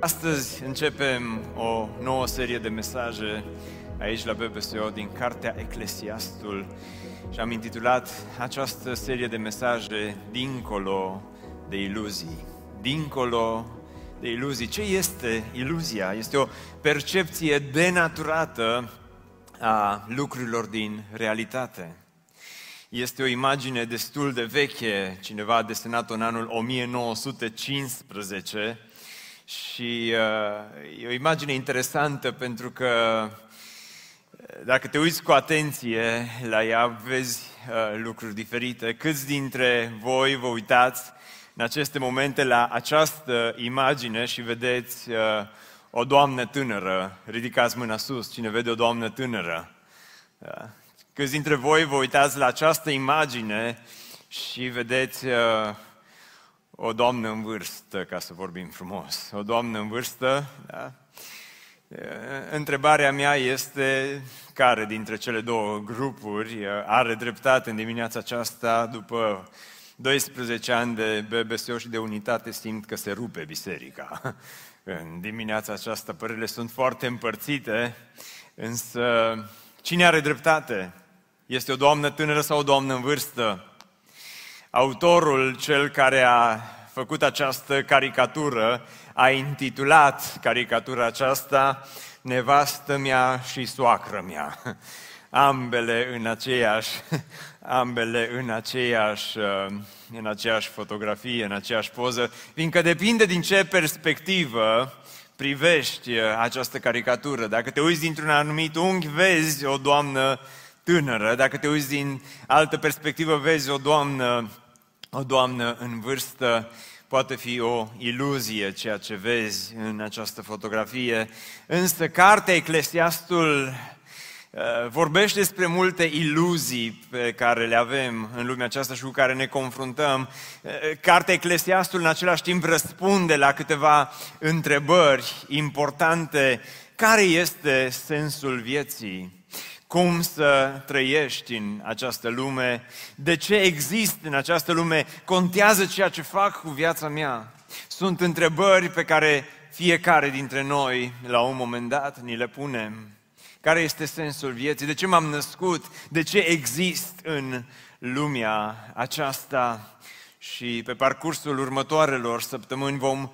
Astăzi începem o nouă serie de mesaje aici la BBSO din Cartea Eclesiastul și am intitulat această serie de mesaje Dincolo de iluzii. Dincolo de iluzii. Ce este iluzia? Este o percepție denaturată a lucrurilor din realitate. Este o imagine destul de veche, cineva a desenat-o în anul 1915 și uh, e o imagine interesantă pentru că uh, dacă te uiți cu atenție la ea, vezi uh, lucruri diferite. Câți dintre voi vă uitați în aceste momente la această imagine și vedeți uh, o doamnă tânără? Ridicați mâna sus, cine vede o doamnă tânără? Da. Câți dintre voi vă uitați la această imagine și vedeți uh, o doamnă în vârstă, ca să vorbim frumos, o doamnă în vârstă, da? Întrebarea mea este care dintre cele două grupuri are dreptate în dimineața aceasta după 12 ani de BBSO și de unitate simt că se rupe biserica. În dimineața aceasta părerile sunt foarte împărțite, însă cine are dreptate? Este o doamnă tânără sau o doamnă în vârstă? Autorul, cel care a făcut această caricatură, a intitulat caricatura aceasta Nevastă mea și soacră mea. Ambele în aceeași, ambele în aceeași, în aceeași fotografie, în aceeași poză, fiindcă depinde din ce perspectivă privești această caricatură. Dacă te uiți dintr-un anumit unghi, vezi o doamnă tânără. Dacă te uiți din altă perspectivă, vezi o doamnă, o doamnă în vârstă. Poate fi o iluzie ceea ce vezi în această fotografie. Însă cartea Eclesiastul uh, vorbește despre multe iluzii pe care le avem în lumea aceasta și cu care ne confruntăm. Uh, cartea Eclesiastul în același timp răspunde la câteva întrebări importante. Care este sensul vieții? Cum să trăiești în această lume, de ce exist în această lume, contează ceea ce fac cu viața mea. Sunt întrebări pe care fiecare dintre noi, la un moment dat, ni le punem. Care este sensul vieții? De ce m-am născut? De ce exist în lumea aceasta? Și pe parcursul următoarelor săptămâni vom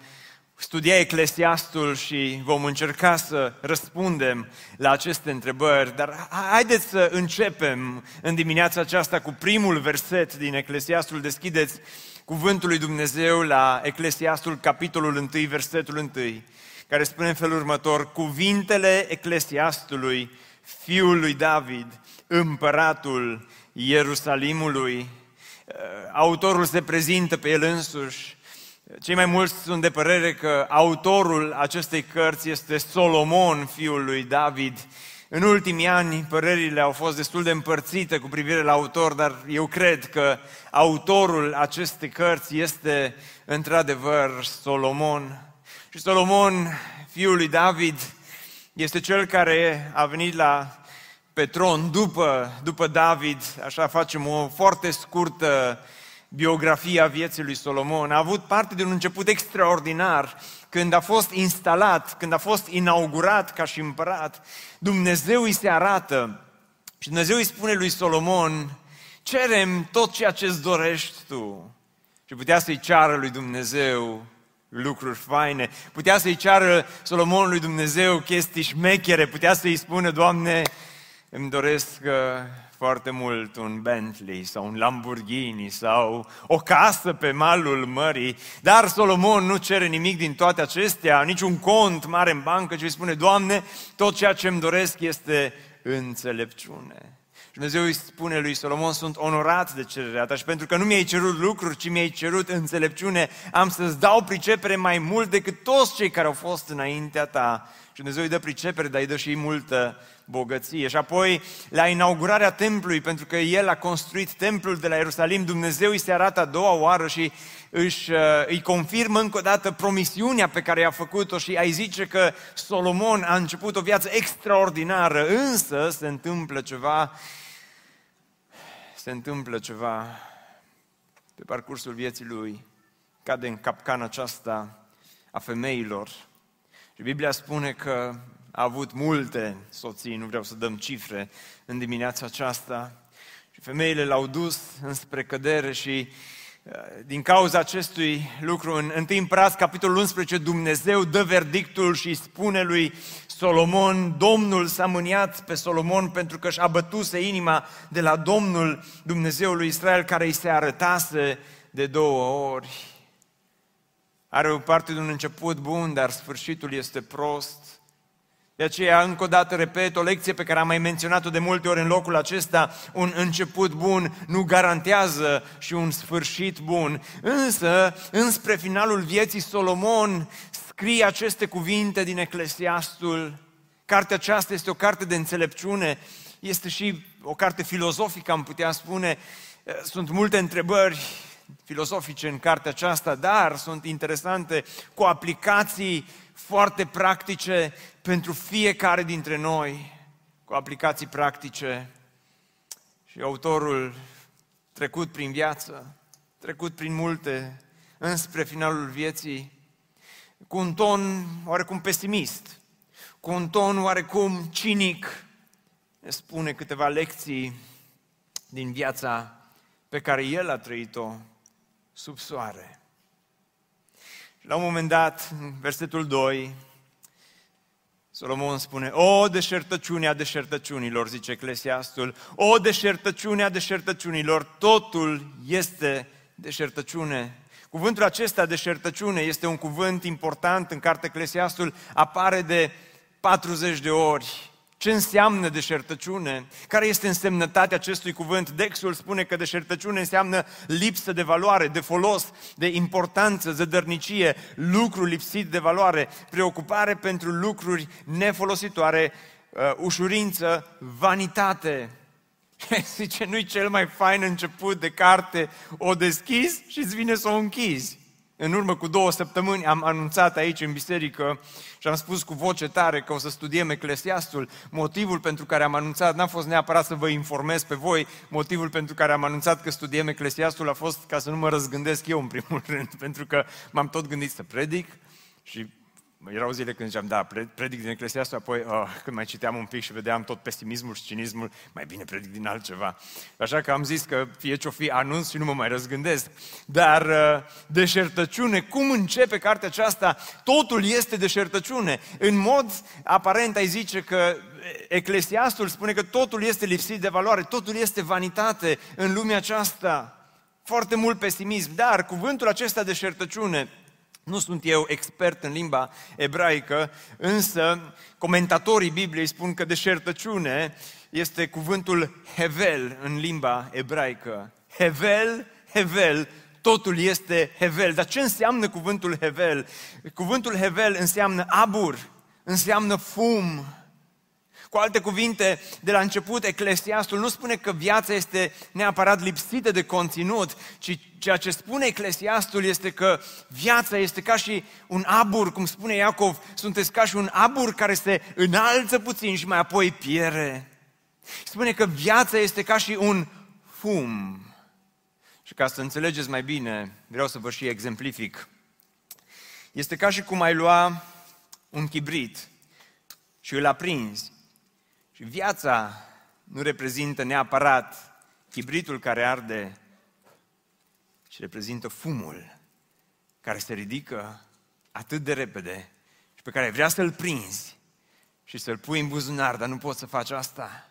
studia Eclesiastul și vom încerca să răspundem la aceste întrebări, dar haideți să începem în dimineața aceasta cu primul verset din Eclesiastul. Deschideți cuvântul lui Dumnezeu la Eclesiastul, capitolul 1, versetul 1, care spune în felul următor, cuvintele Eclesiastului, fiul lui David, împăratul Ierusalimului, autorul se prezintă pe el însuși, cei mai mulți sunt de părere că autorul acestei cărți este Solomon, fiul lui David. În ultimii ani, părerile au fost destul de împărțite cu privire la autor, dar eu cred că autorul acestei cărți este într-adevăr Solomon. Și Solomon, fiul lui David, este cel care a venit la pe tron după, după David, așa facem o foarte scurtă biografia vieții lui Solomon, a avut parte de un început extraordinar când a fost instalat, când a fost inaugurat ca și împărat. Dumnezeu îi se arată și Dumnezeu îi spune lui Solomon, cerem tot ceea ce îți dorești tu. Și putea să-i ceară lui Dumnezeu lucruri faine, putea să-i ceară Solomon lui Dumnezeu chestii șmechere, putea să-i spună, Doamne, îmi doresc uh, foarte mult un Bentley sau un Lamborghini sau o casă pe malul mării, dar Solomon nu cere nimic din toate acestea, niciun cont mare în bancă, ci spune, Doamne, tot ceea ce îmi doresc este înțelepciune. Dumnezeu îi spune lui Solomon, sunt onorat de cererea ta și pentru că nu mi-ai cerut lucruri, ci mi-ai cerut înțelepciune, am să-ți dau pricepere mai mult decât toți cei care au fost înaintea ta. Și Dumnezeu îi dă pricepere, dar îi dă și multă bogăție. Și apoi, la inaugurarea templului, pentru că el a construit templul de la Ierusalim, Dumnezeu îi se arată a doua oară și își, uh, îi confirmă încă o dată promisiunea pe care i-a făcut-o și ai zice că Solomon a început o viață extraordinară, însă se întâmplă ceva, se întâmplă ceva pe parcursul vieții lui, cade în capcana aceasta a femeilor. Și Biblia spune că a avut multe soții, nu vreau să dăm cifre, în dimineața aceasta. Și femeile l-au dus înspre cădere și uh, din cauza acestui lucru, în 1 Împărați, capitolul 11, Dumnezeu dă verdictul și spune lui Solomon, Domnul s-a mâniat pe Solomon pentru că și-a bătuse inima de la Domnul Dumnezeului Israel care îi se arătase de două ori. Are o parte de un început bun, dar sfârșitul este prost. De aceea, încă o dată, repet, o lecție pe care am mai menționat-o de multe ori în locul acesta, un început bun nu garantează și un sfârșit bun. Însă, înspre finalul vieții, Solomon scrie aceste cuvinte din Eclesiastul. Cartea aceasta este o carte de înțelepciune, este și o carte filozofică, am putea spune. Sunt multe întrebări filozofice în cartea aceasta, dar sunt interesante cu aplicații foarte practice pentru fiecare dintre noi, cu aplicații practice. Și autorul trecut prin viață, trecut prin multe, înspre finalul vieții, cu un ton oarecum pesimist, cu un ton oarecum cinic, ne spune câteva lecții din viața pe care el a trăit-o sub soare. Și la un moment dat, în versetul 2, Solomon spune, o deșertăciunea deșertăciunilor, zice Eclesiastul, o deșertăciunea deșertăciunilor, totul este deșertăciune. Cuvântul acesta, deșertăciune, este un cuvânt important în cartea Eclesiastul, apare de 40 de ori ce înseamnă deșertăciune? Care este însemnătatea acestui cuvânt? Dexul spune că deșertăciune înseamnă lipsă de valoare, de folos, de importanță, zădărnicie, lucru lipsit de valoare, preocupare pentru lucruri nefolositoare, uh, ușurință, vanitate. Zice, nu-i cel mai fain început de carte, o deschizi și îți vine să o închizi. În urmă cu două săptămâni am anunțat aici în biserică și am spus cu voce tare că o să studiem Eclesiastul. Motivul pentru care am anunțat n-a fost neapărat să vă informez pe voi, motivul pentru care am anunțat că studiem Eclesiastul a fost ca să nu mă răzgândesc eu în primul rând, pentru că m-am tot gândit să predic și erau zile când ziceam, da, predic din Eclesiastul, apoi oh, când mai citeam un pic și vedeam tot pesimismul și cinismul, mai bine predic din altceva. Așa că am zis că fie ce-o fi anunț și nu mă mai răzgândesc. Dar uh, deșertăciune, cum începe cartea aceasta? Totul este deșertăciune. În mod aparent ai zice că Eclesiastul spune că totul este lipsit de valoare, totul este vanitate în lumea aceasta. Foarte mult pesimism, dar cuvântul acesta deșertăciune nu sunt eu expert în limba ebraică, însă comentatorii Bibliei spun că deșertăciune este cuvântul hevel în limba ebraică. Hevel, hevel, totul este hevel. Dar ce înseamnă cuvântul hevel? Cuvântul hevel înseamnă abur, înseamnă fum, cu alte cuvinte, de la început, Eclesiastul nu spune că viața este neapărat lipsită de conținut, ci ceea ce spune Eclesiastul este că viața este ca și un abur, cum spune Iacov, sunteți ca și un abur care se înalță puțin și mai apoi piere. Spune că viața este ca și un fum. Și ca să înțelegeți mai bine, vreau să vă și exemplific. Este ca și cum ai lua un chibrit și îl aprinzi și viața nu reprezintă neapărat chibritul care arde, ci reprezintă fumul care se ridică atât de repede și pe care vrea să-l prinzi și să-l pui în buzunar, dar nu poți să faci asta.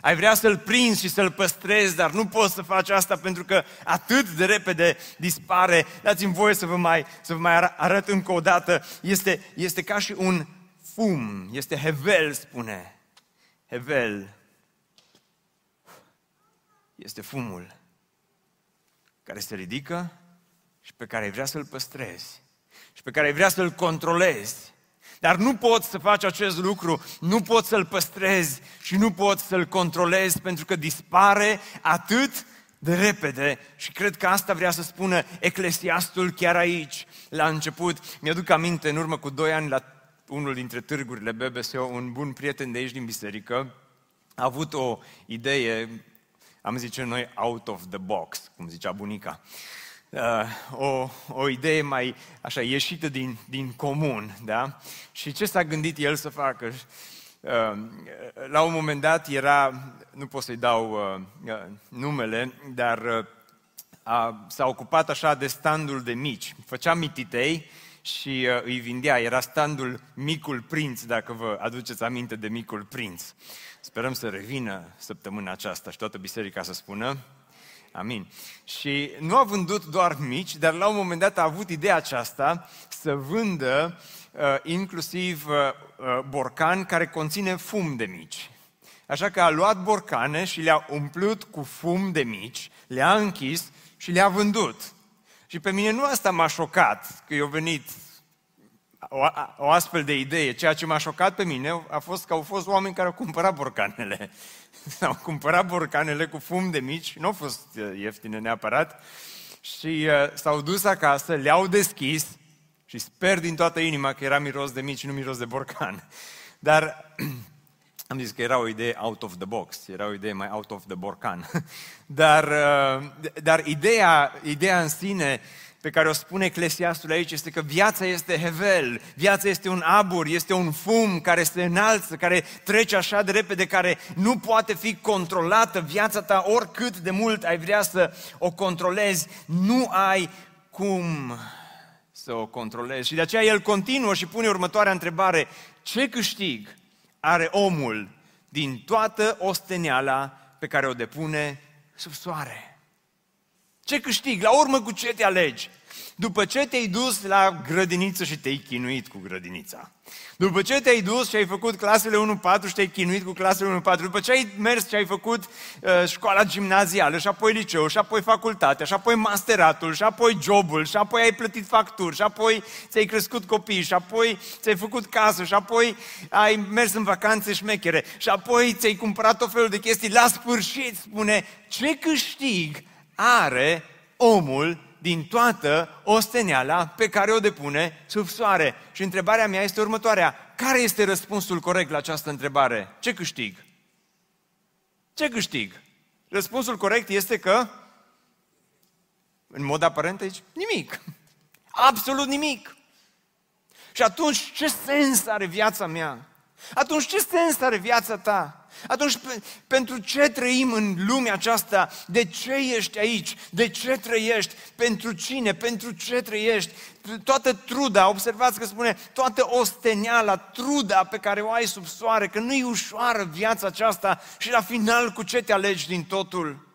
Ai vrea să-l prinzi și să-l păstrezi, dar nu poți să faci asta pentru că atât de repede dispare. Dați-mi voie să vă mai, să vă mai arăt încă o dată. Este, este ca și un fum, este hevel, spune Hevel. este fumul care se ridică și pe care ai vrea să-l păstrezi și pe care ai vrea să-l controlezi. Dar nu poți să faci acest lucru, nu poți să-l păstrezi și nu poți să-l controlezi pentru că dispare atât de repede și cred că asta vrea să spună Eclesiastul chiar aici, la început. Mi-aduc aminte, în urmă cu doi ani, la unul dintre târgurile BBSO, un bun prieten de aici din biserică, a avut o idee, am zice noi, out of the box, cum zicea bunica. Uh, o, o idee mai așa ieșită din, din comun, da? Și ce s-a gândit el să facă? Uh, la un moment dat era, nu pot să-i dau uh, numele, dar a, s-a ocupat așa de standul de mici. Făcea mititei și îi vindea. Era standul Micul Prinț, dacă vă aduceți aminte de Micul Prinț. Sperăm să revină săptămâna aceasta și toată biserica să spună Amin. Și nu a vândut doar mici, dar la un moment dat a avut ideea aceasta să vândă uh, inclusiv uh, uh, borcan care conține fum de mici. Așa că a luat borcane și le-a umplut cu fum de mici, le-a închis și le-a vândut. Și pe mine nu asta m-a șocat, că eu venit o, o astfel de idee. Ceea ce m-a șocat pe mine a fost că au fost oameni care au cumpărat borcanele. au cumpărat borcanele cu fum de mici, nu au fost uh, ieftine neapărat, și uh, s-au dus acasă, le-au deschis și sper din toată inima că era miros de mici, nu miros de borcan. Dar am zis că era o idee out of the box, era o idee mai out of the borcan. Dar, uh, dar ideea, ideea în sine pe care o spune Eclesiastul aici este că viața este hevel, viața este un abur, este un fum care se înalță, care trece așa de repede, care nu poate fi controlată. Viața ta, oricât de mult ai vrea să o controlezi, nu ai cum să o controlezi. Și de aceea el continuă și pune următoarea întrebare. Ce câștig are omul din toată osteneala pe care o depune sub soare? Ce câștig? La urmă cu ce te alegi? După ce te-ai dus la grădiniță și te-ai chinuit cu grădinița. După ce te-ai dus și ai făcut clasele 1-4 și te-ai chinuit cu clasele 1-4. După ce ai mers și ai făcut uh, școala gimnazială și apoi liceu și apoi facultatea și apoi masteratul și apoi jobul și apoi ai plătit facturi și apoi ți-ai crescut copii și apoi ți-ai făcut casă și apoi ai mers în vacanțe șmechere și apoi ți-ai cumpărat tot felul de chestii. La sfârșit spune ce câștig are omul din toată osteneala pe care o depune sub soare. Și întrebarea mea este următoarea. Care este răspunsul corect la această întrebare? Ce câștig? Ce câștig? Răspunsul corect este că, în mod aparent aici, nimic. Absolut nimic. Și atunci, ce sens are viața mea? Atunci, ce sens are viața ta? Atunci, pentru ce trăim în lumea aceasta? De ce ești aici? De ce trăiești? Pentru cine? Pentru ce trăiești? Toată truda, observați că spune, toată osteneala, truda pe care o ai sub soare, că nu e ușoară viața aceasta și la final cu ce te alegi din totul?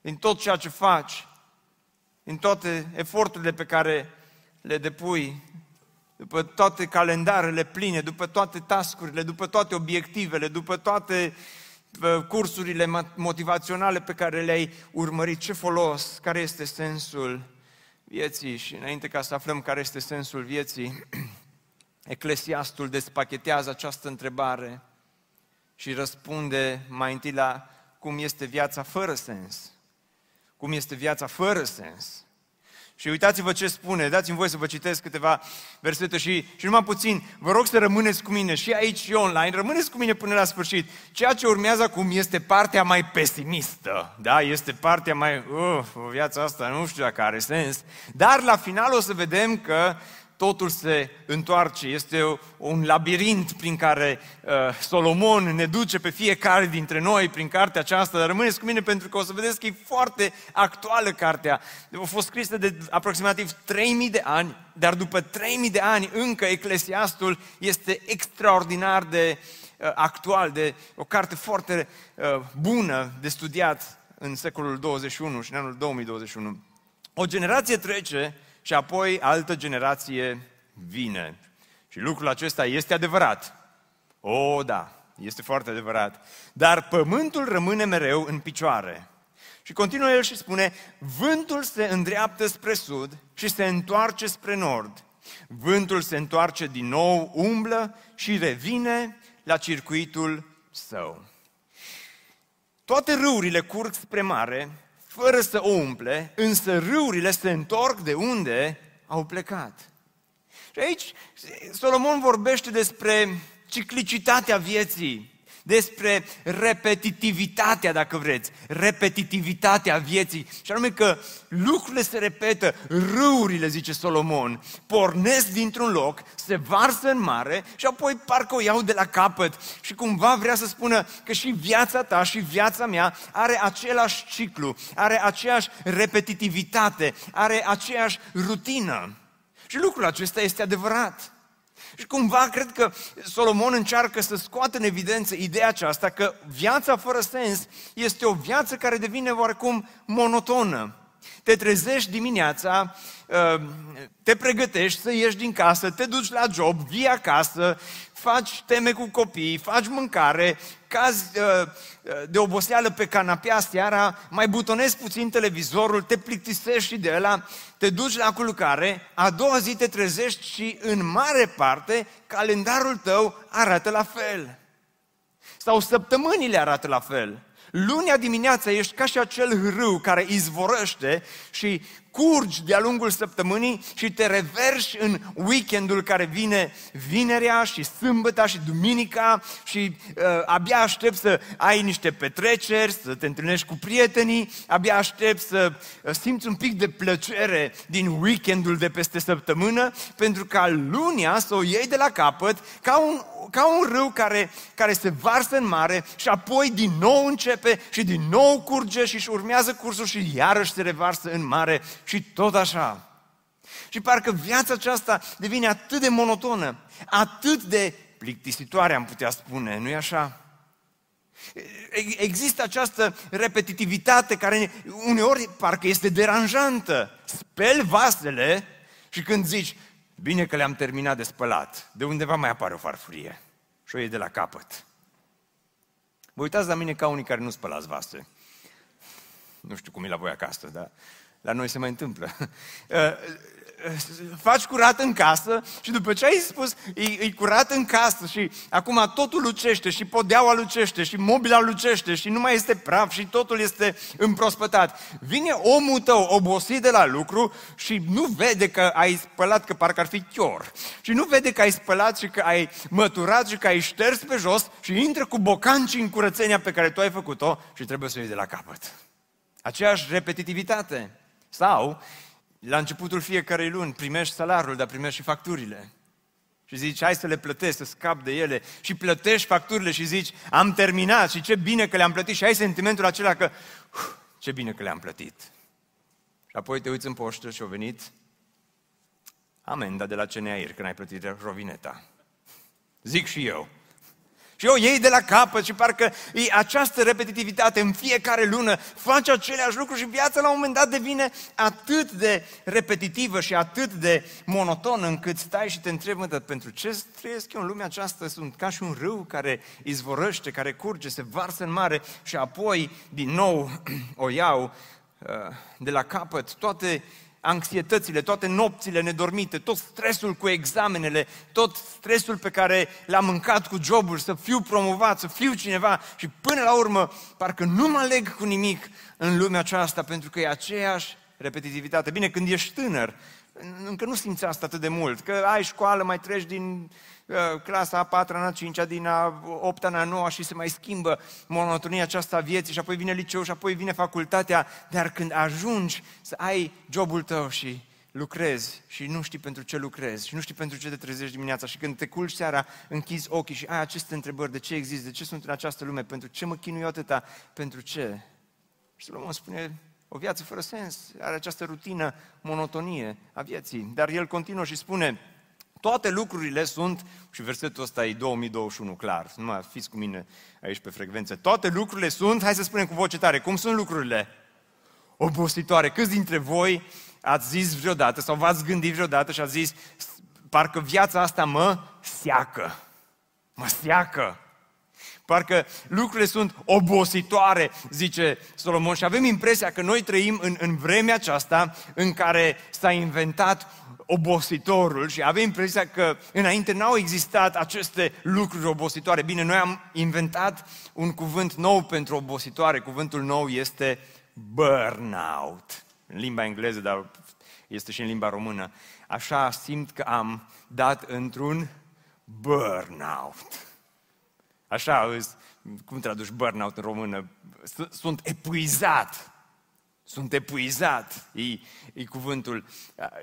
Din tot ceea ce faci? Din toate eforturile pe care le depui după toate calendarele pline, după toate tascurile, după toate obiectivele, după toate uh, cursurile motivaționale pe care le-ai urmărit, ce folos, care este sensul vieții și înainte ca să aflăm care este sensul vieții, Eclesiastul despachetează această întrebare și răspunde mai întâi la cum este viața fără sens. Cum este viața fără sens? Și uitați-vă ce spune, dați-mi voi să vă citesc câteva versete și, și numai puțin, vă rog să rămâneți cu mine și aici și online, rămâneți cu mine până la sfârșit. Ceea ce urmează acum este partea mai pesimistă, da? Este partea mai, uh, viața asta nu știu dacă are sens, dar la final o să vedem că totul se întoarce. Este un labirint prin care uh, Solomon ne duce pe fiecare dintre noi prin cartea aceasta. Dar rămâneți cu mine pentru că o să vedeți că e foarte actuală cartea. A fost scrisă de aproximativ 3000 de ani, dar după 3000 de ani încă Eclesiastul este extraordinar de uh, actual, de o carte foarte uh, bună de studiat în secolul 21 și în anul 2021. O generație trece și apoi altă generație vine. Și lucrul acesta este adevărat. O, da, este foarte adevărat. Dar pământul rămâne mereu în picioare. Și continuă el și spune, vântul se îndreaptă spre sud și se întoarce spre nord. Vântul se întoarce din nou, umblă și revine la circuitul său. Toate râurile curg spre mare, fără să o umple, însă râurile se întorc de unde au plecat. Și aici Solomon vorbește despre ciclicitatea vieții, despre repetitivitatea, dacă vreți, repetitivitatea vieții. Și anume că lucrurile se repetă, râurile, zice Solomon, pornesc dintr-un loc, se varsă în mare și apoi parcă o iau de la capăt. Și cumva vrea să spună că și viața ta și viața mea are același ciclu, are aceeași repetitivitate, are aceeași rutină. Și lucrul acesta este adevărat. Și cumva cred că Solomon încearcă să scoată în evidență ideea aceasta că viața fără sens este o viață care devine oarecum monotonă. Te trezești dimineața, uh, te pregătești să ieși din casă, te duci la job, vii acasă, faci teme cu copii, faci mâncare, cazi uh, uh, de oboseală pe canapea seara, mai butonezi puțin televizorul, te plictisești și de ăla, te duci la culcare, a doua zi te trezești și în mare parte calendarul tău arată la fel. Sau săptămânile arată la fel. Lunea dimineața ești ca și acel râu care izvorăște și curgi de-a lungul săptămânii și te reverși în weekendul care vine vinerea și sâmbăta și duminica și uh, abia aștept să ai niște petreceri, să te întâlnești cu prietenii, abia aștept să uh, simți un pic de plăcere din weekendul de peste săptămână, pentru ca lunia să o iei de la capăt ca un, ca un râu care, care se varsă în mare și apoi din nou începe și din nou curge și își urmează cursul și iarăși se revarsă în mare și tot așa. Și parcă viața aceasta devine atât de monotonă, atât de plictisitoare, am putea spune, nu-i așa? Există această repetitivitate care uneori parcă este deranjantă. Speli vasele și când zici, bine că le-am terminat de spălat, de undeva mai apare o farfurie și o iei de la capăt. Vă uitați la mine ca unii care nu spălați vase. Nu știu cum e la voi acasă, dar la noi se mai întâmplă. Uh, uh, faci curat în casă și după ce ai spus, e, e curat în casă și acum totul lucește și podeaua lucește și mobila lucește și nu mai este praf și totul este împrospătat. Vine omul tău obosit de la lucru și nu vede că ai spălat, că parcă ar fi chior. Și nu vede că ai spălat și că ai măturat și că ai șters pe jos și intră cu bocanci în curățenia pe care tu ai făcut-o și trebuie să o iei de la capăt. Aceeași repetitivitate. Sau, la începutul fiecarei luni, primești salariul, dar primești și facturile. Și zici, hai să le plătesc, să scap de ele. Și plătești facturile și zici, am terminat și ce bine că le-am plătit. Și ai sentimentul acela că, ce bine că le-am plătit. Și apoi te uiți în poștă și au venit amenda de la CNAIR, când ai plătit rovineta. Zic și eu, și o iei de la capăt și parcă e această repetitivitate în fiecare lună, faci aceleași lucruri și viața la un moment dat devine atât de repetitivă și atât de monotonă încât stai și te întrebi, mă, pentru ce trăiesc eu în lumea aceasta? Sunt ca și un râu care izvorăște, care curge, se varsă în mare și apoi din nou o iau uh, de la capăt. Toate anxietățile, toate nopțile nedormite, tot stresul cu examenele, tot stresul pe care l-am mâncat cu jobul, să fiu promovat, să fiu cineva și până la urmă parcă nu mă aleg cu nimic în lumea aceasta pentru că e aceeași repetitivitate. Bine, când ești tânăr, încă nu simți asta atât de mult, că ai școală, mai treci din uh, clasa a patra, a cincea, din a opta, a noua și se mai schimbă monotonia aceasta a vieții și apoi vine liceu și apoi vine facultatea, dar când ajungi să ai jobul tău și lucrezi și nu știi pentru ce lucrezi și nu știi pentru ce te trezești dimineața și când te culci seara, închizi ochii și ai aceste întrebări, de ce există, de ce sunt în această lume, pentru ce mă chinui atâta, pentru ce? Și Solomon spune, o viață fără sens, are această rutină, monotonie a vieții. Dar el continuă și spune, toate lucrurile sunt, și versetul ăsta e 2021, clar, nu mai fiți cu mine aici pe frecvență, toate lucrurile sunt, hai să spunem cu voce tare, cum sunt lucrurile? Obositoare. Câți dintre voi ați zis vreodată sau v-ați gândit vreodată și ați zis, parcă viața asta mă seacă, mă seacă. Parcă lucrurile sunt obositoare, zice Solomon. Și avem impresia că noi trăim în, în vremea aceasta în care s-a inventat obositorul și avem impresia că înainte n-au existat aceste lucruri obositoare. Bine, noi am inventat un cuvânt nou pentru obositoare. Cuvântul nou este burnout. În limba engleză, dar este și în limba română. Așa simt că am dat într-un burnout. Așa, cum traduci burnout în română? Sunt epuizat. Sunt epuizat, e, e cuvântul,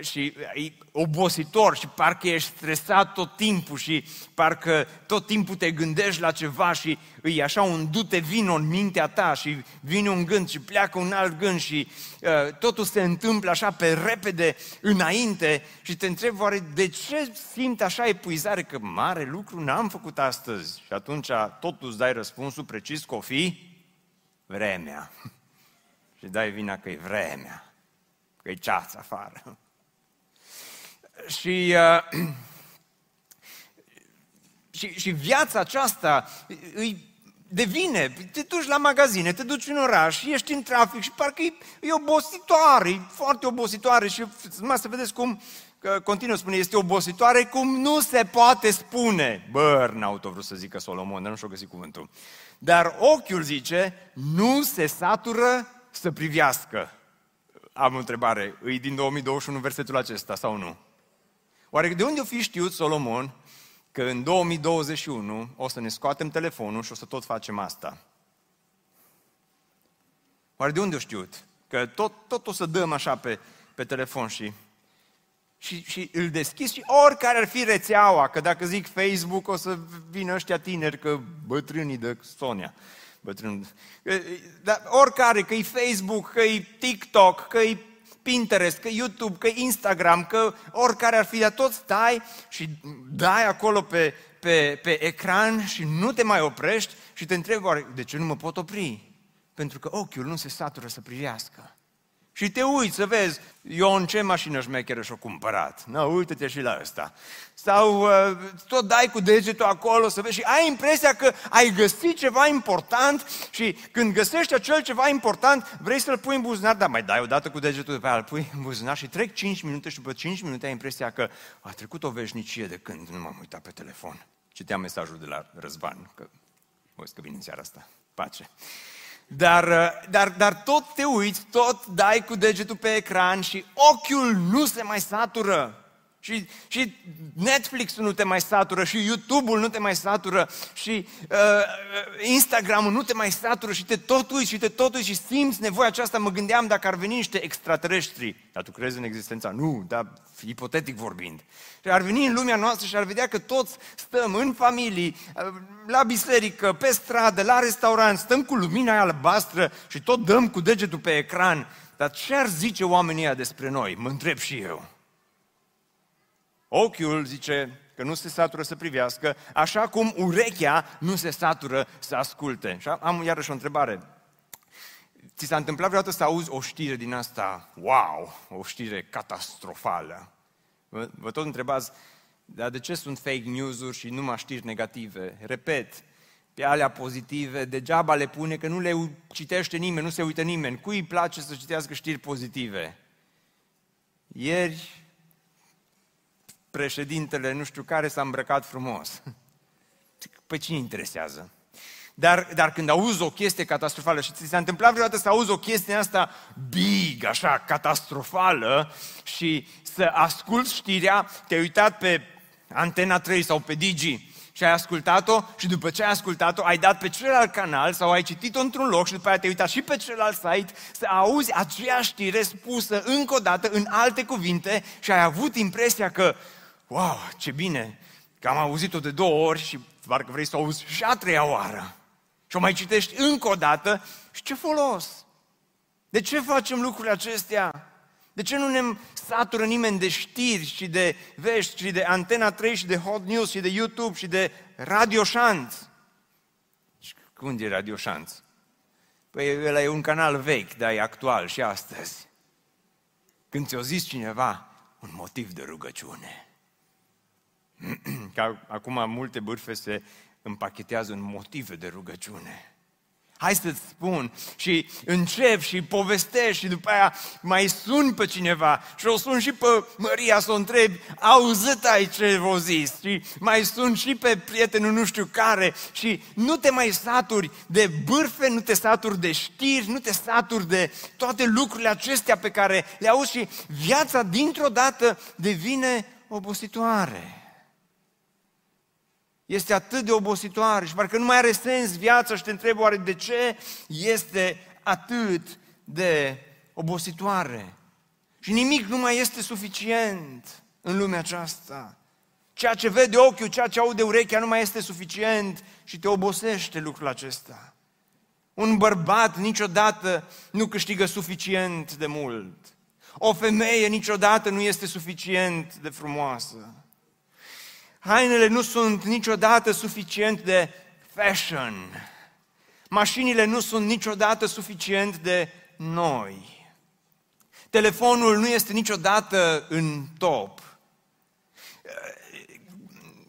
și e obositor și parcă ești stresat tot timpul și parcă tot timpul te gândești la ceva și e așa un dute vino în mintea ta și vine un gând și pleacă un alt gând și uh, totul se întâmplă așa pe repede înainte și te întrebi oare de ce simt așa epuizare? Că mare lucru n-am făcut astăzi. Și atunci totul îți dai răspunsul precis că o fi vremea și dai vina că e vremea, că e ceață afară. Și, uh, și, și viața aceasta îi devine, te duci la magazine, te duci în oraș, ești în trafic și parcă e, e obositoare, e foarte obositoare și mai să vedeți cum că continuă spune, este obositoare cum nu se poate spune. Burnout, o vrut să zică Solomon, dar nu și-o găsit cuvântul. Dar ochiul zice, nu se satură să privească. Am o întrebare, îi din 2021 versetul acesta sau nu? Oare de unde o fi știut Solomon că în 2021 o să ne scoatem telefonul și o să tot facem asta? Oare de unde o știut? Că tot, tot o să dăm așa pe, pe telefon și, și, și îl deschizi și oricare ar fi rețeaua, că dacă zic Facebook o să vină ăștia tineri, că bătrânii de Sonia bătrân. Dar oricare, că e Facebook, că e TikTok, că e Pinterest, că YouTube, că Instagram, că oricare ar fi, dar tot stai și dai acolo pe, pe, pe ecran și nu te mai oprești și te întrebi, oare, de ce nu mă pot opri? Pentru că ochiul nu se satură să privească. Și te uiți să vezi, în ce mașină șmecheră și-o cumpărat. Nu, uite-te și la ăsta. Sau uh, tot dai cu degetul acolo să vezi și ai impresia că ai găsit ceva important și când găsești acel ceva important, vrei să-l pui în buzunar, dar mai dai odată cu degetul pe aia, îl pui în buzunar și trec 5 minute și după 5 minute ai impresia că a trecut o veșnicie de când nu m-am uitat pe telefon. Citeam mesajul de la Răzvan, că o că vine în seara asta. Pace. Dar, uh, dar, dar tot te uiți, tot dai cu degetul pe ecran și ochiul nu se mai satură. Și, și Netflix-ul nu te mai satură, și YouTube-ul nu te mai satură, și uh, Instagram-ul nu te mai satură, și te tot uiți, și te tot uiți, și simți nevoia aceasta. Mă gândeam dacă ar veni niște extraterestri. Dar tu crezi în existența? Nu, dar ipotetic vorbind. Și ar veni în lumea noastră și ar vedea că toți stăm în familii, uh, la biserică, pe stradă, la restaurant, stăm cu lumina aia albastră și tot dăm cu degetul pe ecran. Dar ce ar zice oamenii despre noi? Mă întreb și eu. Ochiul, zice, că nu se satură să privească, așa cum urechea nu se satură să asculte. Și am iarăși o întrebare. Ți s-a întâmplat vreodată să auzi o știre din asta, wow, o știre catastrofală? Vă, vă tot întrebați, dar de ce sunt fake news-uri și numai știri negative? Repet, pe alea pozitive, degeaba le pune că nu le citește nimeni, nu se uită nimeni. Cui îi place să citească știri pozitive? Ieri președintele nu știu care s-a îmbrăcat frumos. Pe cine interesează? Dar, dar când auzi o chestie catastrofală și ți s-a întâmplat vreodată să auzi o chestie asta big, așa, catastrofală și să asculți știrea, te-ai uitat pe Antena 3 sau pe Digi și ai ascultat-o și după ce ai ascultat-o ai dat pe celălalt canal sau ai citit-o într-un loc și după aceea te-ai uitat și pe celălalt site să auzi aceeași știre spusă încă o dată în alte cuvinte și ai avut impresia că wow, ce bine că am auzit-o de două ori și parcă vrei să o auzi și a treia oară. Și o mai citești încă o dată și ce folos? De ce facem lucrurile acestea? De ce nu ne satură nimeni de știri și de vești și de Antena 3 și de Hot News și de YouTube și de Radio Șanț? Și unde e Radio Șanț? Păi ăla e un canal vechi, dar e actual și astăzi. Când ți-o zis cineva, un motiv de rugăciune. că acum multe bârfe se împachetează în motive de rugăciune. Hai să-ți spun și încep și povestesc și după aia mai sun pe cineva și o sun și pe Maria să o întreb, auzit ai ce v zis și mai sun și pe prietenul nu știu care și nu te mai saturi de bârfe, nu te saturi de știri, nu te saturi de toate lucrurile acestea pe care le auzi și viața dintr-o dată devine obositoare este atât de obositoare și parcă nu mai are sens viața și te întreb oare de ce este atât de obositoare. Și nimic nu mai este suficient în lumea aceasta. Ceea ce vede ochiul, ceea ce aude urechea nu mai este suficient și te obosește lucrul acesta. Un bărbat niciodată nu câștigă suficient de mult. O femeie niciodată nu este suficient de frumoasă. Hainele nu sunt niciodată suficient de fashion. Mașinile nu sunt niciodată suficient de noi. Telefonul nu este niciodată în top.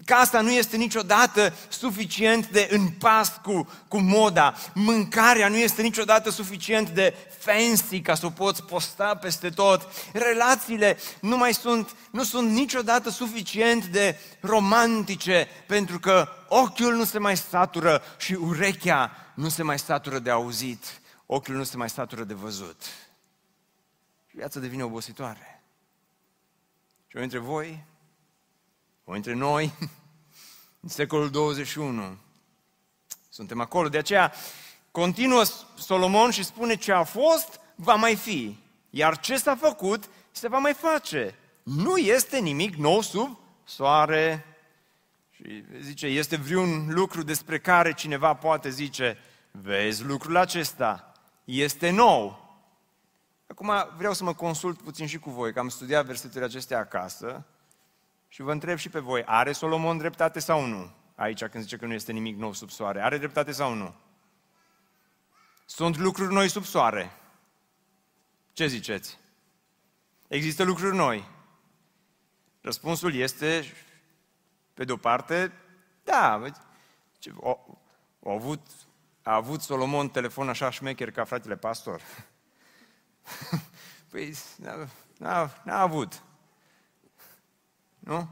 Casa nu este niciodată suficient de în pas cu, cu moda. Mâncarea nu este niciodată suficient de fancy ca să o poți posta peste tot. Relațiile nu mai sunt, nu sunt niciodată suficient de romantice pentru că ochiul nu se mai satură și urechea nu se mai satură de auzit. Ochiul nu se mai satură de văzut. Și viața devine obositoare. Și între voi o între noi, în secolul 21. Suntem acolo. De aceea continuă Solomon și spune ce a fost, va mai fi. Iar ce s-a făcut, se va mai face. Nu este nimic nou sub soare. Și zice, este vreun lucru despre care cineva poate zice, vezi lucrul acesta, este nou. Acum vreau să mă consult puțin și cu voi, că am studiat versetele acestea acasă și vă întreb și pe voi, are Solomon dreptate sau nu? Aici când zice că nu este nimic nou sub soare. Are dreptate sau nu? Sunt lucruri noi sub soare. Ce ziceți? Există lucruri noi. Răspunsul este, pe de-o parte, da, a, a, avut, a avut Solomon telefon așa șmecher ca fratele pastor? păi, n-a, n-a, n-a avut. Nu?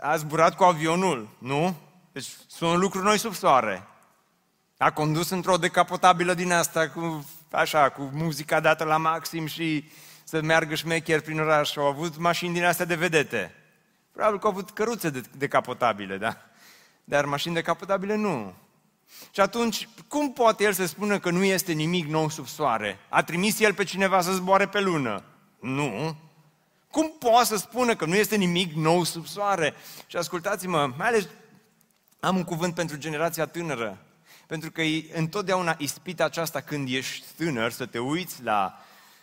A zburat cu avionul, nu? Deci sunt lucruri noi sub soare. A condus într-o decapotabilă din asta, cu, așa, cu muzica dată la maxim și să meargă șmecher prin oraș. Au avut mașini din astea de vedete. Probabil că au avut căruțe de, decapotabile, da? Dar mașini decapotabile nu. Și atunci, cum poate el să spună că nu este nimic nou sub soare? A trimis el pe cineva să zboare pe lună? Nu. Cum poate să spună că nu este nimic nou sub soare? Și ascultați-mă, mai ales am un cuvânt pentru generația tânără. Pentru că e întotdeauna ispita aceasta când ești tânăr să te uiți la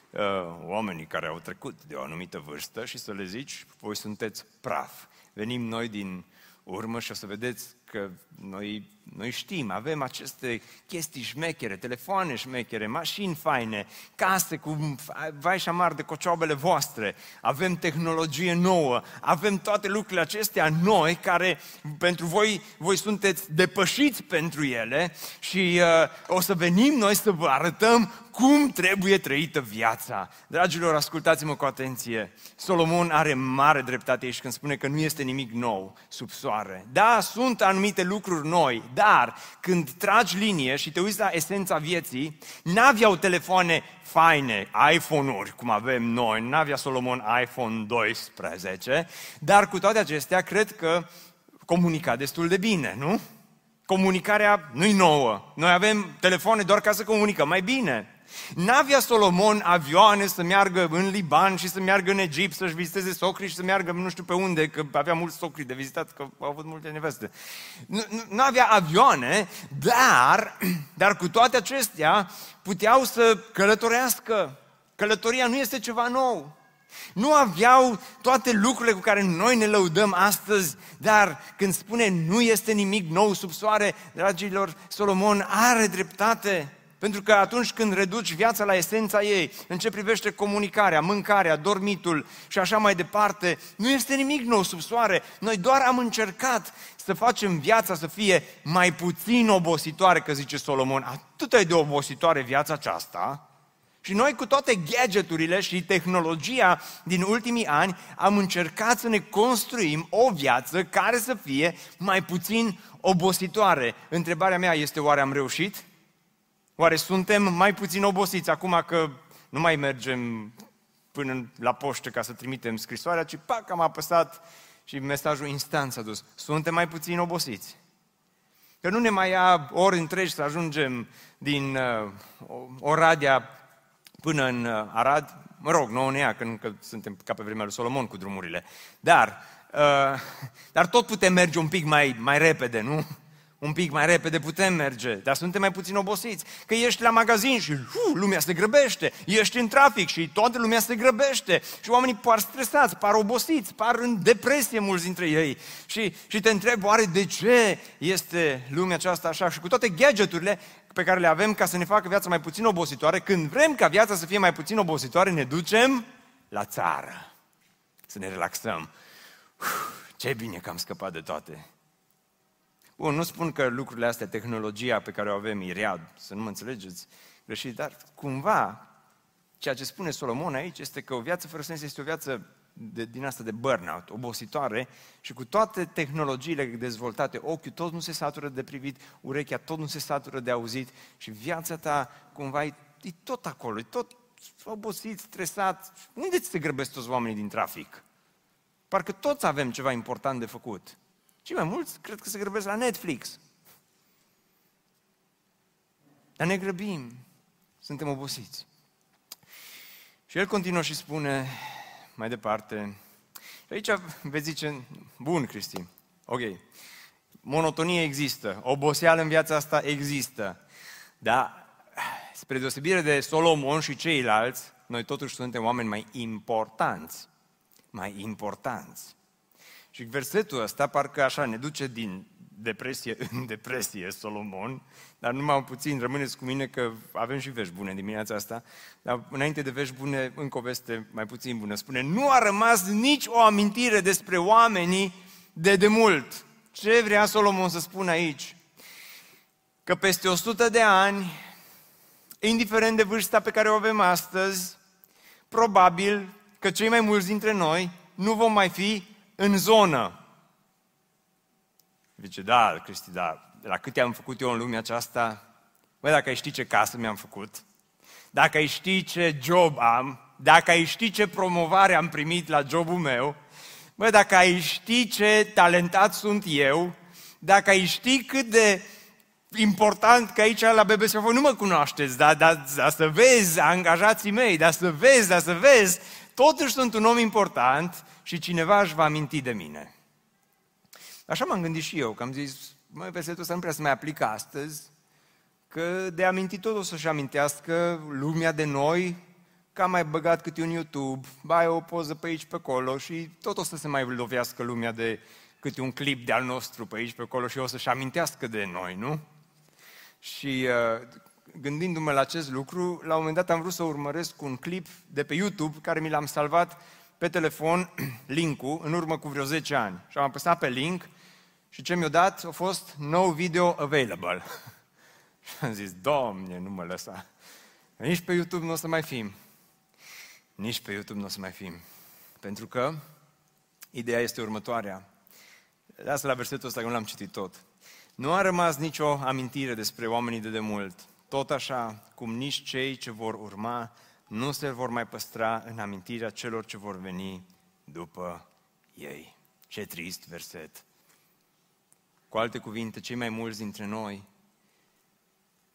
uh, oamenii care au trecut de o anumită vârstă și să le zici, voi sunteți praf. Venim noi din urmă și o să vedeți că noi, noi știm, avem aceste chestii șmechere, telefoane șmechere, mașini faine, case cu vai și amar de cocioabele voastre, avem tehnologie nouă, avem toate lucrurile acestea noi care pentru voi, voi sunteți depășiți pentru ele și uh, o să venim noi să vă arătăm cum trebuie trăită viața. Dragilor, ascultați-mă cu atenție. Solomon are mare dreptate aici când spune că nu este nimic nou sub soare. Da, sunt anumite lucruri noi, dar când tragi linie și te uiți la esența vieții, n-aveau telefoane faine, iPhone-uri, cum avem noi, n-avea Solomon iPhone 12, dar cu toate acestea, cred că comunica destul de bine, nu? Comunicarea nu-i nouă. Noi avem telefoane doar ca să comunicăm mai bine. N-avea Solomon avioane să meargă în Liban și să meargă în Egipt, să-și viziteze socrii și să meargă nu știu pe unde, că avea mulți socri de vizitat, că au avut multe neveste. Nu avea avioane, dar, dar cu toate acestea puteau să călătorească. Călătoria nu este ceva nou. Nu aveau toate lucrurile cu care noi ne lăudăm astăzi, dar când spune nu este nimic nou sub soare, dragilor, Solomon are dreptate. Pentru că atunci când reduci viața la esența ei, în ce privește comunicarea, mâncarea, dormitul și așa mai departe, nu este nimic nou sub soare. Noi doar am încercat să facem viața să fie mai puțin obositoare, că zice Solomon. Atât e de obositoare viața aceasta, și noi cu toate gadgeturile și tehnologia din ultimii ani am încercat să ne construim o viață care să fie mai puțin obositoare. Întrebarea mea este oare am reușit? Oare suntem mai puțin obosiți acum că nu mai mergem până la poștă ca să trimitem scrisoarea, ci pac, am apăsat și mesajul instant s-a dus. Suntem mai puțin obosiți. Că nu ne mai ia ori întregi să ajungem din uh, Oradea până în uh, Arad. Mă rog, nouă ne ia, că încă suntem ca pe vremea lui Solomon cu drumurile. Dar, uh, dar tot putem merge un pic mai, mai repede, nu? Un pic mai repede putem merge, dar suntem mai puțin obosiți. Că ești la magazin și uf, lumea se grăbește, ești în trafic și toată lumea se grăbește și oamenii par stresați, par obosiți, par în depresie mulți dintre ei. Și, și te întrebi, oare de ce este lumea aceasta așa? Și cu toate gadgeturile pe care le avem ca să ne facă viața mai puțin obositoare, când vrem ca viața să fie mai puțin obositoare, ne ducem la țară. Să ne relaxăm. Uf, ce bine că am scăpat de toate. Bun, nu spun că lucrurile astea, tehnologia pe care o avem, e rea, să nu mă înțelegeți greșit, dar cumva ceea ce spune Solomon aici este că o viață fără sens este o viață de, din asta de burnout, obositoare și cu toate tehnologiile dezvoltate, ochiul tot nu se satură de privit, urechea tot nu se satură de auzit și viața ta cumva e, e tot acolo, e tot obosit, stresat. Unde ți se grăbesc toți oamenii din trafic? Parcă toți avem ceva important de făcut. Cei mai mulți cred că se grăbesc la Netflix. Dar ne grăbim. Suntem obosiți. Și el continuă și spune mai departe. Și aici veți zice, bun, Cristi, ok, monotonie există, oboseală în viața asta există, dar spre deosebire de Solomon și ceilalți, noi totuși suntem oameni mai importanți. Mai importanți. Și versetul ăsta parcă așa ne duce din depresie în depresie, Solomon, dar numai puțin, rămâneți cu mine că avem și vești bune dimineața asta, dar înainte de vești bune, încă o veste mai puțin bună. Spune, nu a rămas nici o amintire despre oamenii de demult. Ce vrea Solomon să spună aici? Că peste 100 de ani, indiferent de vârsta pe care o avem astăzi, probabil că cei mai mulți dintre noi nu vom mai fi în zonă. Zice, da, Cristi, da, la câte am făcut eu în lumea aceasta, băi, dacă ai ști ce casă mi-am făcut, dacă ai ști ce job am, dacă ai ști ce promovare am primit la jobul meu, băi, dacă ai ști ce talentat sunt eu, dacă ai ști cât de important că aici la BBC voi nu mă cunoașteți, dar, dar, dar să vezi angajații mei, dar să vezi, dar să vezi, totuși sunt un om important și cineva își va aminti de mine. Așa m-am gândit și eu, că am zis, măi, versetul ăsta nu prea se mai aplică astăzi, că de amintit tot o să-și amintească lumea de noi, că am mai băgat câte un YouTube, bai o poză pe aici, pe acolo și tot o să se mai lovească lumea de câte un clip de-al nostru pe aici, pe acolo și o să-și amintească de noi, nu? Și uh, gândindu-mă la acest lucru, la un moment dat am vrut să urmăresc un clip de pe YouTube care mi l-am salvat pe telefon link-ul în urmă cu vreo 10 ani. Și am apăsat pe link și ce mi-a dat a fost no video available. și am zis, Doamne, nu mă lăsa. Nici pe YouTube nu o să mai fim. Nici pe YouTube nu o să mai fim. Pentru că ideea este următoarea. Lasă la versetul ăsta că nu l-am citit tot. Nu a rămas nicio amintire despre oamenii de demult. Tot așa cum nici cei ce vor urma nu se vor mai păstra în amintirea celor ce vor veni după ei. Ce trist verset! Cu alte cuvinte, cei mai mulți dintre noi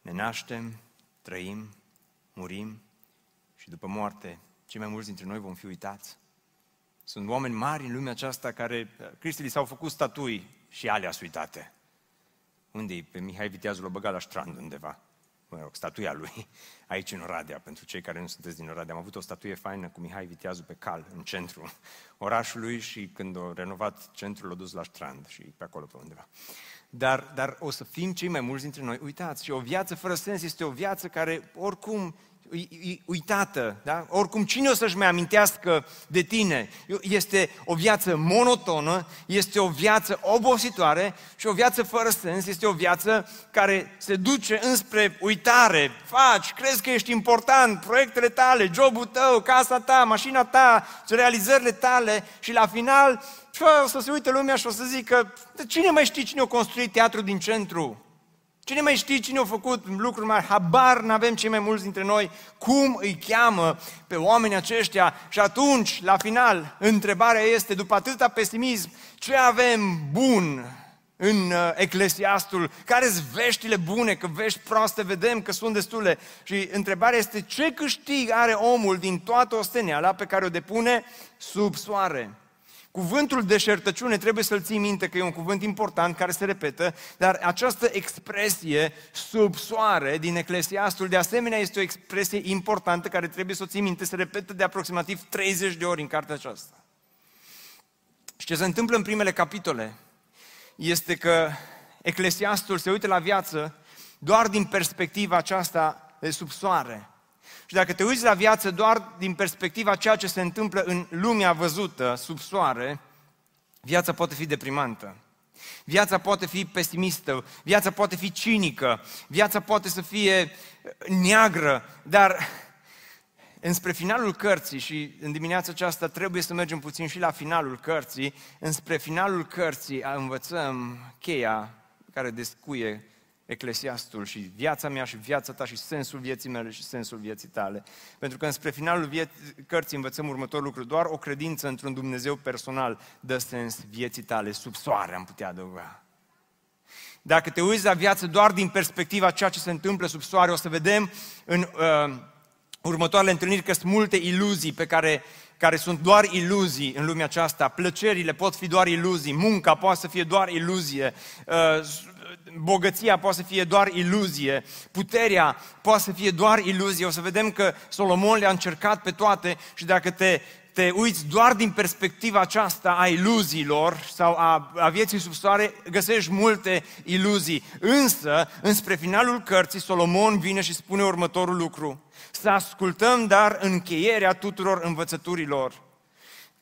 ne naștem, trăim, murim și după moarte, cei mai mulți dintre noi vom fi uitați. Sunt oameni mari în lumea aceasta care, Cristi, s-au făcut statui și alea uitate. Unde e? Pe Mihai Viteazul o băgat la strand undeva. Mă rog, statuia lui, aici în Oradea, pentru cei care nu sunteți din Oradea. Am avut o statuie faină cu Mihai Viteazu pe cal, în centru orașului și când a renovat centrul, l-a dus la strand și pe acolo pe undeva. Dar, dar o să fim cei mai mulți dintre noi. Uitați, și o viață fără sens este o viață care oricum uitată, da? Oricum, cine o să-și mai amintească de tine? Este o viață monotonă, este o viață obositoare și o viață fără sens, este o viață care se duce înspre uitare. Faci, crezi că ești important, proiectele tale, jobul tău, casa ta, mașina ta, realizările tale și la final o să se uite lumea și o să zică, cine mai știe cine a construit teatru din centru? Cine mai știe cine a făcut lucruri mari? Habar n-avem cei mai mulți dintre noi cum îi cheamă pe oamenii aceștia și atunci, la final, întrebarea este, după atâta pesimism, ce avem bun în uh, Eclesiastul? Care sunt veștile bune? Că vești proaste vedem că sunt destule. Și întrebarea este, ce câștig are omul din toată osteneala pe care o depune sub soare? Cuvântul deșertăciune trebuie să-l ții minte că e un cuvânt important care se repetă, dar această expresie sub soare din Eclesiastul de asemenea este o expresie importantă care trebuie să o ții minte, se repetă de aproximativ 30 de ori în cartea aceasta. Și ce se întâmplă în primele capitole este că Eclesiastul se uită la viață doar din perspectiva aceasta de sub soare. Și dacă te uiți la viață doar din perspectiva ceea ce se întâmplă în lumea văzută, sub soare, viața poate fi deprimantă. Viața poate fi pesimistă, viața poate fi cinică, viața poate să fie neagră, dar înspre finalul cărții și în dimineața aceasta trebuie să mergem puțin și la finalul cărții, înspre finalul cărții învățăm cheia care descuie Eclesiastul și viața mea și viața ta și sensul vieții mele și sensul vieții tale. Pentru că înspre finalul vieții, cărții învățăm următorul lucru. Doar o credință într-un Dumnezeu personal dă sens vieții tale, sub soare am putea adăuga. Dacă te uiți la viață doar din perspectiva ceea ce se întâmplă sub soare, o să vedem în uh, următoarele întâlniri că sunt multe iluzii pe care care sunt doar iluzii în lumea aceasta, plăcerile pot fi doar iluzii, munca poate să fie doar iluzie, uh, bogăția poate să fie doar iluzie, puterea poate să fie doar iluzie. O să vedem că Solomon le-a încercat pe toate și dacă te, te uiți doar din perspectiva aceasta a iluziilor sau a, a vieții sub soare, găsești multe iluzii. Însă, înspre finalul cărții, Solomon vine și spune următorul lucru. Să ascultăm, dar încheierea tuturor învățăturilor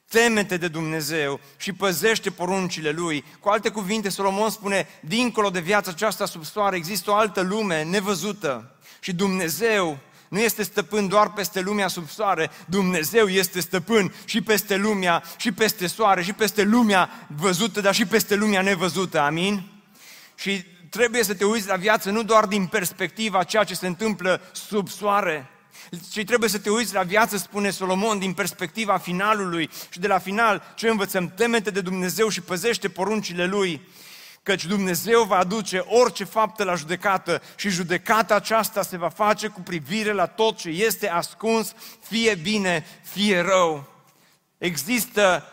temete de Dumnezeu și păzește poruncile Lui. Cu alte cuvinte, Solomon spune, dincolo de viața aceasta sub soare există o altă lume nevăzută și Dumnezeu nu este stăpân doar peste lumea sub soare, Dumnezeu este stăpân și peste lumea, și peste soare, și peste lumea văzută, dar și peste lumea nevăzută. Amin? Și trebuie să te uiți la viață nu doar din perspectiva ceea ce se întâmplă sub soare, ci trebuie să te uiți la viață, spune Solomon, din perspectiva finalului și de la final ce învățăm? Temete de Dumnezeu și păzește poruncile Lui, căci Dumnezeu va aduce orice faptă la judecată și judecata aceasta se va face cu privire la tot ce este ascuns, fie bine, fie rău. Există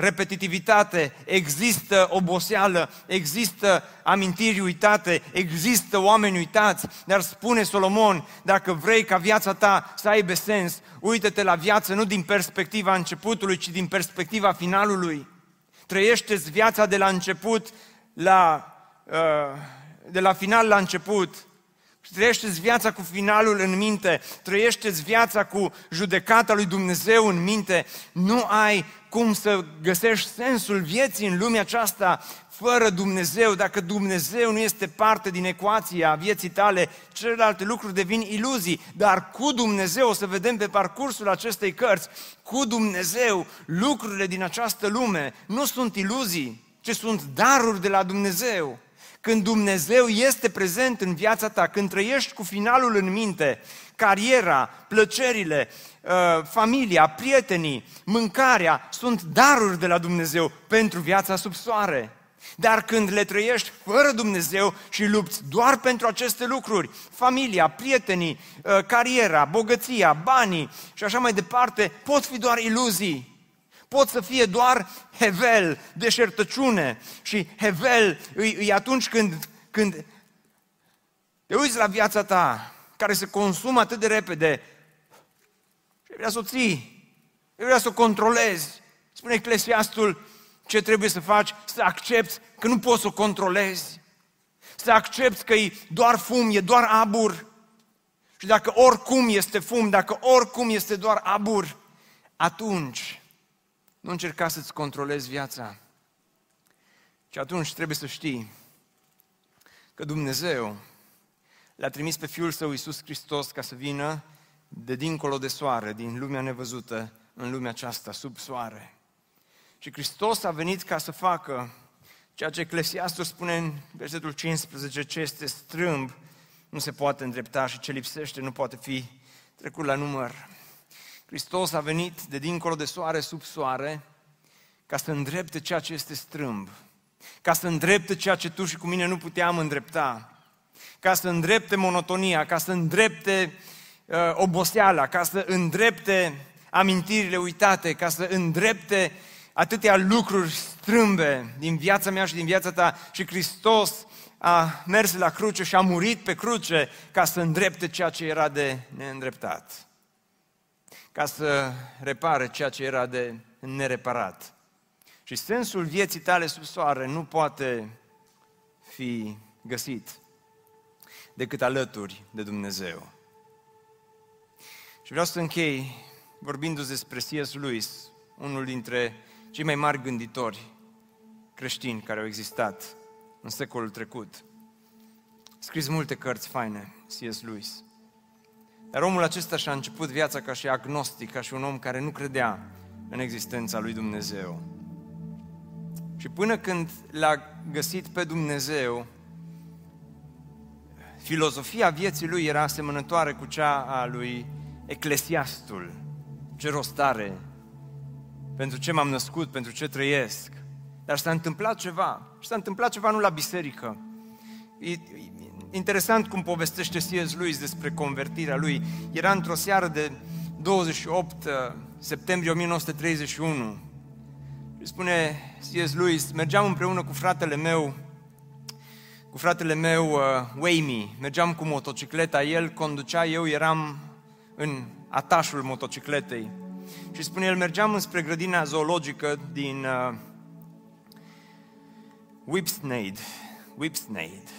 repetitivitate, există oboseală, există amintiri uitate, există oameni uitați, dar spune Solomon, dacă vrei ca viața ta să aibă sens, uită-te la viață nu din perspectiva începutului, ci din perspectiva finalului. Trăiește-ți viața de la început la, uh, de la final la început. Trăiește-ți viața cu finalul în minte, trăiește-ți viața cu judecata lui Dumnezeu în minte. Nu ai cum să găsești sensul vieții în lumea aceasta fără Dumnezeu. Dacă Dumnezeu nu este parte din ecuația vieții tale, celelalte lucruri devin iluzii. Dar cu Dumnezeu, o să vedem pe parcursul acestei cărți, cu Dumnezeu, lucrurile din această lume nu sunt iluzii, ci sunt daruri de la Dumnezeu. Când Dumnezeu este prezent în viața ta, când trăiești cu finalul în minte, cariera, plăcerile, uh, familia, prietenii, mâncarea, sunt daruri de la Dumnezeu pentru viața sub soare. Dar când le trăiești fără Dumnezeu și lupți doar pentru aceste lucruri, familia, prietenii, uh, cariera, bogăția, banii și așa mai departe, pot fi doar iluzii pot să fie doar hevel, deșertăciune. Și hevel e, e atunci când, când Te uiți la viața ta, care se consumă atât de repede și vrea să o ții, vrea să o controlezi. Spune Eclesiastul ce trebuie să faci, să accepti că nu poți să o controlezi, să accepti că e doar fum, e doar abur. Și dacă oricum este fum, dacă oricum este doar abur, atunci nu încerca să-ți controlezi viața. Și atunci trebuie să știi că Dumnezeu l-a trimis pe Fiul Său Iisus Hristos ca să vină de dincolo de soare, din lumea nevăzută, în lumea aceasta, sub soare. Și Hristos a venit ca să facă ceea ce Eclesiastul spune în versetul 15, ce este strâmb, nu se poate îndrepta și ce lipsește nu poate fi trecut la număr. Hristos a venit de dincolo de soare sub soare ca să îndrepte ceea ce este strâmb, ca să îndrepte ceea ce tu și cu mine nu puteam îndrepta, ca să îndrepte monotonia, ca să îndrepte uh, oboseala, ca să îndrepte amintirile uitate, ca să îndrepte atâtea lucruri strâmbe din viața mea și din viața ta. Și Hristos a mers la cruce și a murit pe cruce ca să îndrepte ceea ce era de neîndreptat, ca să repare ceea ce era de nereparat. Și sensul vieții tale sub soare nu poate fi găsit decât alături de Dumnezeu. Și vreau să închei vorbindu-ți despre C.S. Lewis, unul dintre cei mai mari gânditori creștini care au existat în secolul trecut. Scris multe cărți faine, C.S. Lewis. Dar omul acesta și-a început viața ca și agnostic, ca și un om care nu credea în existența lui Dumnezeu. Și până când l-a găsit pe Dumnezeu, filozofia vieții lui era asemănătoare cu cea a lui Eclesiastul. Ce rost are pentru ce m-am născut, pentru ce trăiesc. Dar s-a întâmplat ceva. Și s-a întâmplat ceva nu la biserică. E, interesant cum povestește C.S. Lewis despre convertirea lui. Era într-o seară de 28 uh, septembrie 1931. Și spune C.S. Lewis, mergeam împreună cu fratele meu, cu fratele meu uh, Wayme, mergeam cu motocicleta, el conducea, eu eram în atașul motocicletei. Și spune el, mergeam înspre grădina zoologică din uh, Whipsnade, Whipsnade,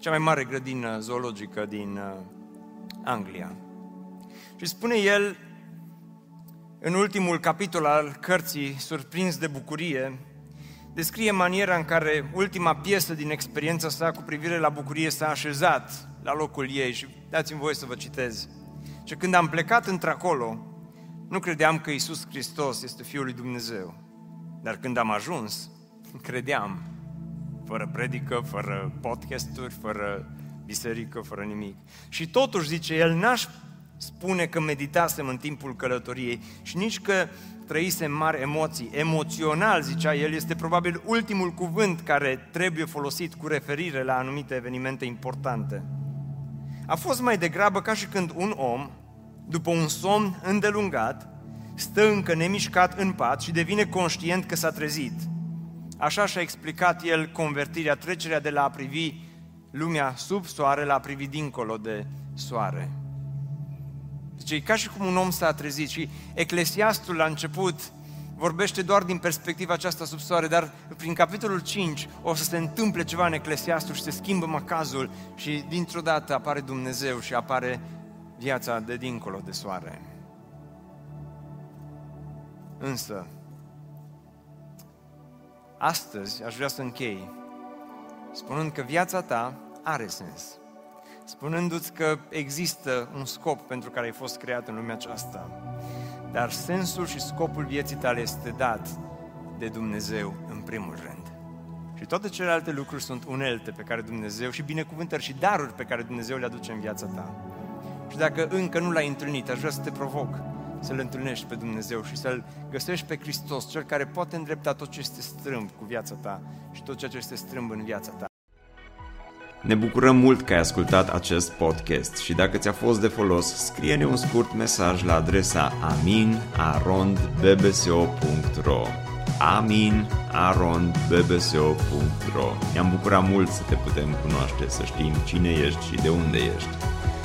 cea mai mare grădină zoologică din uh, Anglia. Și spune el, în ultimul capitol al cărții, Surprins de bucurie, descrie maniera în care ultima piesă din experiența sa cu privire la bucurie s-a așezat la locul ei și dați-mi voie să vă citez. Și când am plecat într-acolo, nu credeam că Isus Hristos este Fiul lui Dumnezeu. Dar când am ajuns, credeam, fără predică, fără podcasturi, fără biserică, fără nimic. Și totuși, zice el, n-aș spune că meditasem în timpul călătoriei și nici că trăisem mari emoții. Emoțional, zicea el, este probabil ultimul cuvânt care trebuie folosit cu referire la anumite evenimente importante. A fost mai degrabă ca și când un om după un somn îndelungat, stă încă nemișcat în pat și devine conștient că s-a trezit. Așa și-a explicat el convertirea, trecerea de la a privi lumea sub soare la a privi dincolo de soare. Deci e ca și cum un om s-a trezit și Eclesiastul la început vorbește doar din perspectiva aceasta sub soare, dar prin capitolul 5 o să se întâmple ceva în Eclesiastul și se schimbă macazul și dintr-o dată apare Dumnezeu și apare viața de dincolo de soare. Însă, astăzi aș vrea să închei spunând că viața ta are sens. Spunându-ți că există un scop pentru care ai fost creat în lumea aceasta. Dar sensul și scopul vieții tale este dat de Dumnezeu în primul rând. Și toate celelalte lucruri sunt unelte pe care Dumnezeu și binecuvântări și daruri pe care Dumnezeu le aduce în viața ta. Și dacă încă nu l-ai întâlnit, aș vrea să te provoc să-L întâlnești pe Dumnezeu și să-L găsești pe Hristos, Cel care poate îndrepta tot ce este strâmb cu viața ta și tot ceea ce este strâmb în viața ta. Ne bucurăm mult că ai ascultat acest podcast și dacă ți-a fost de folos, scrie-ne un scurt mesaj la adresa amin.arondbbso.ro aminarondbbso.ro Ne-am bucurat mult să te putem cunoaște, să știm cine ești și de unde ești.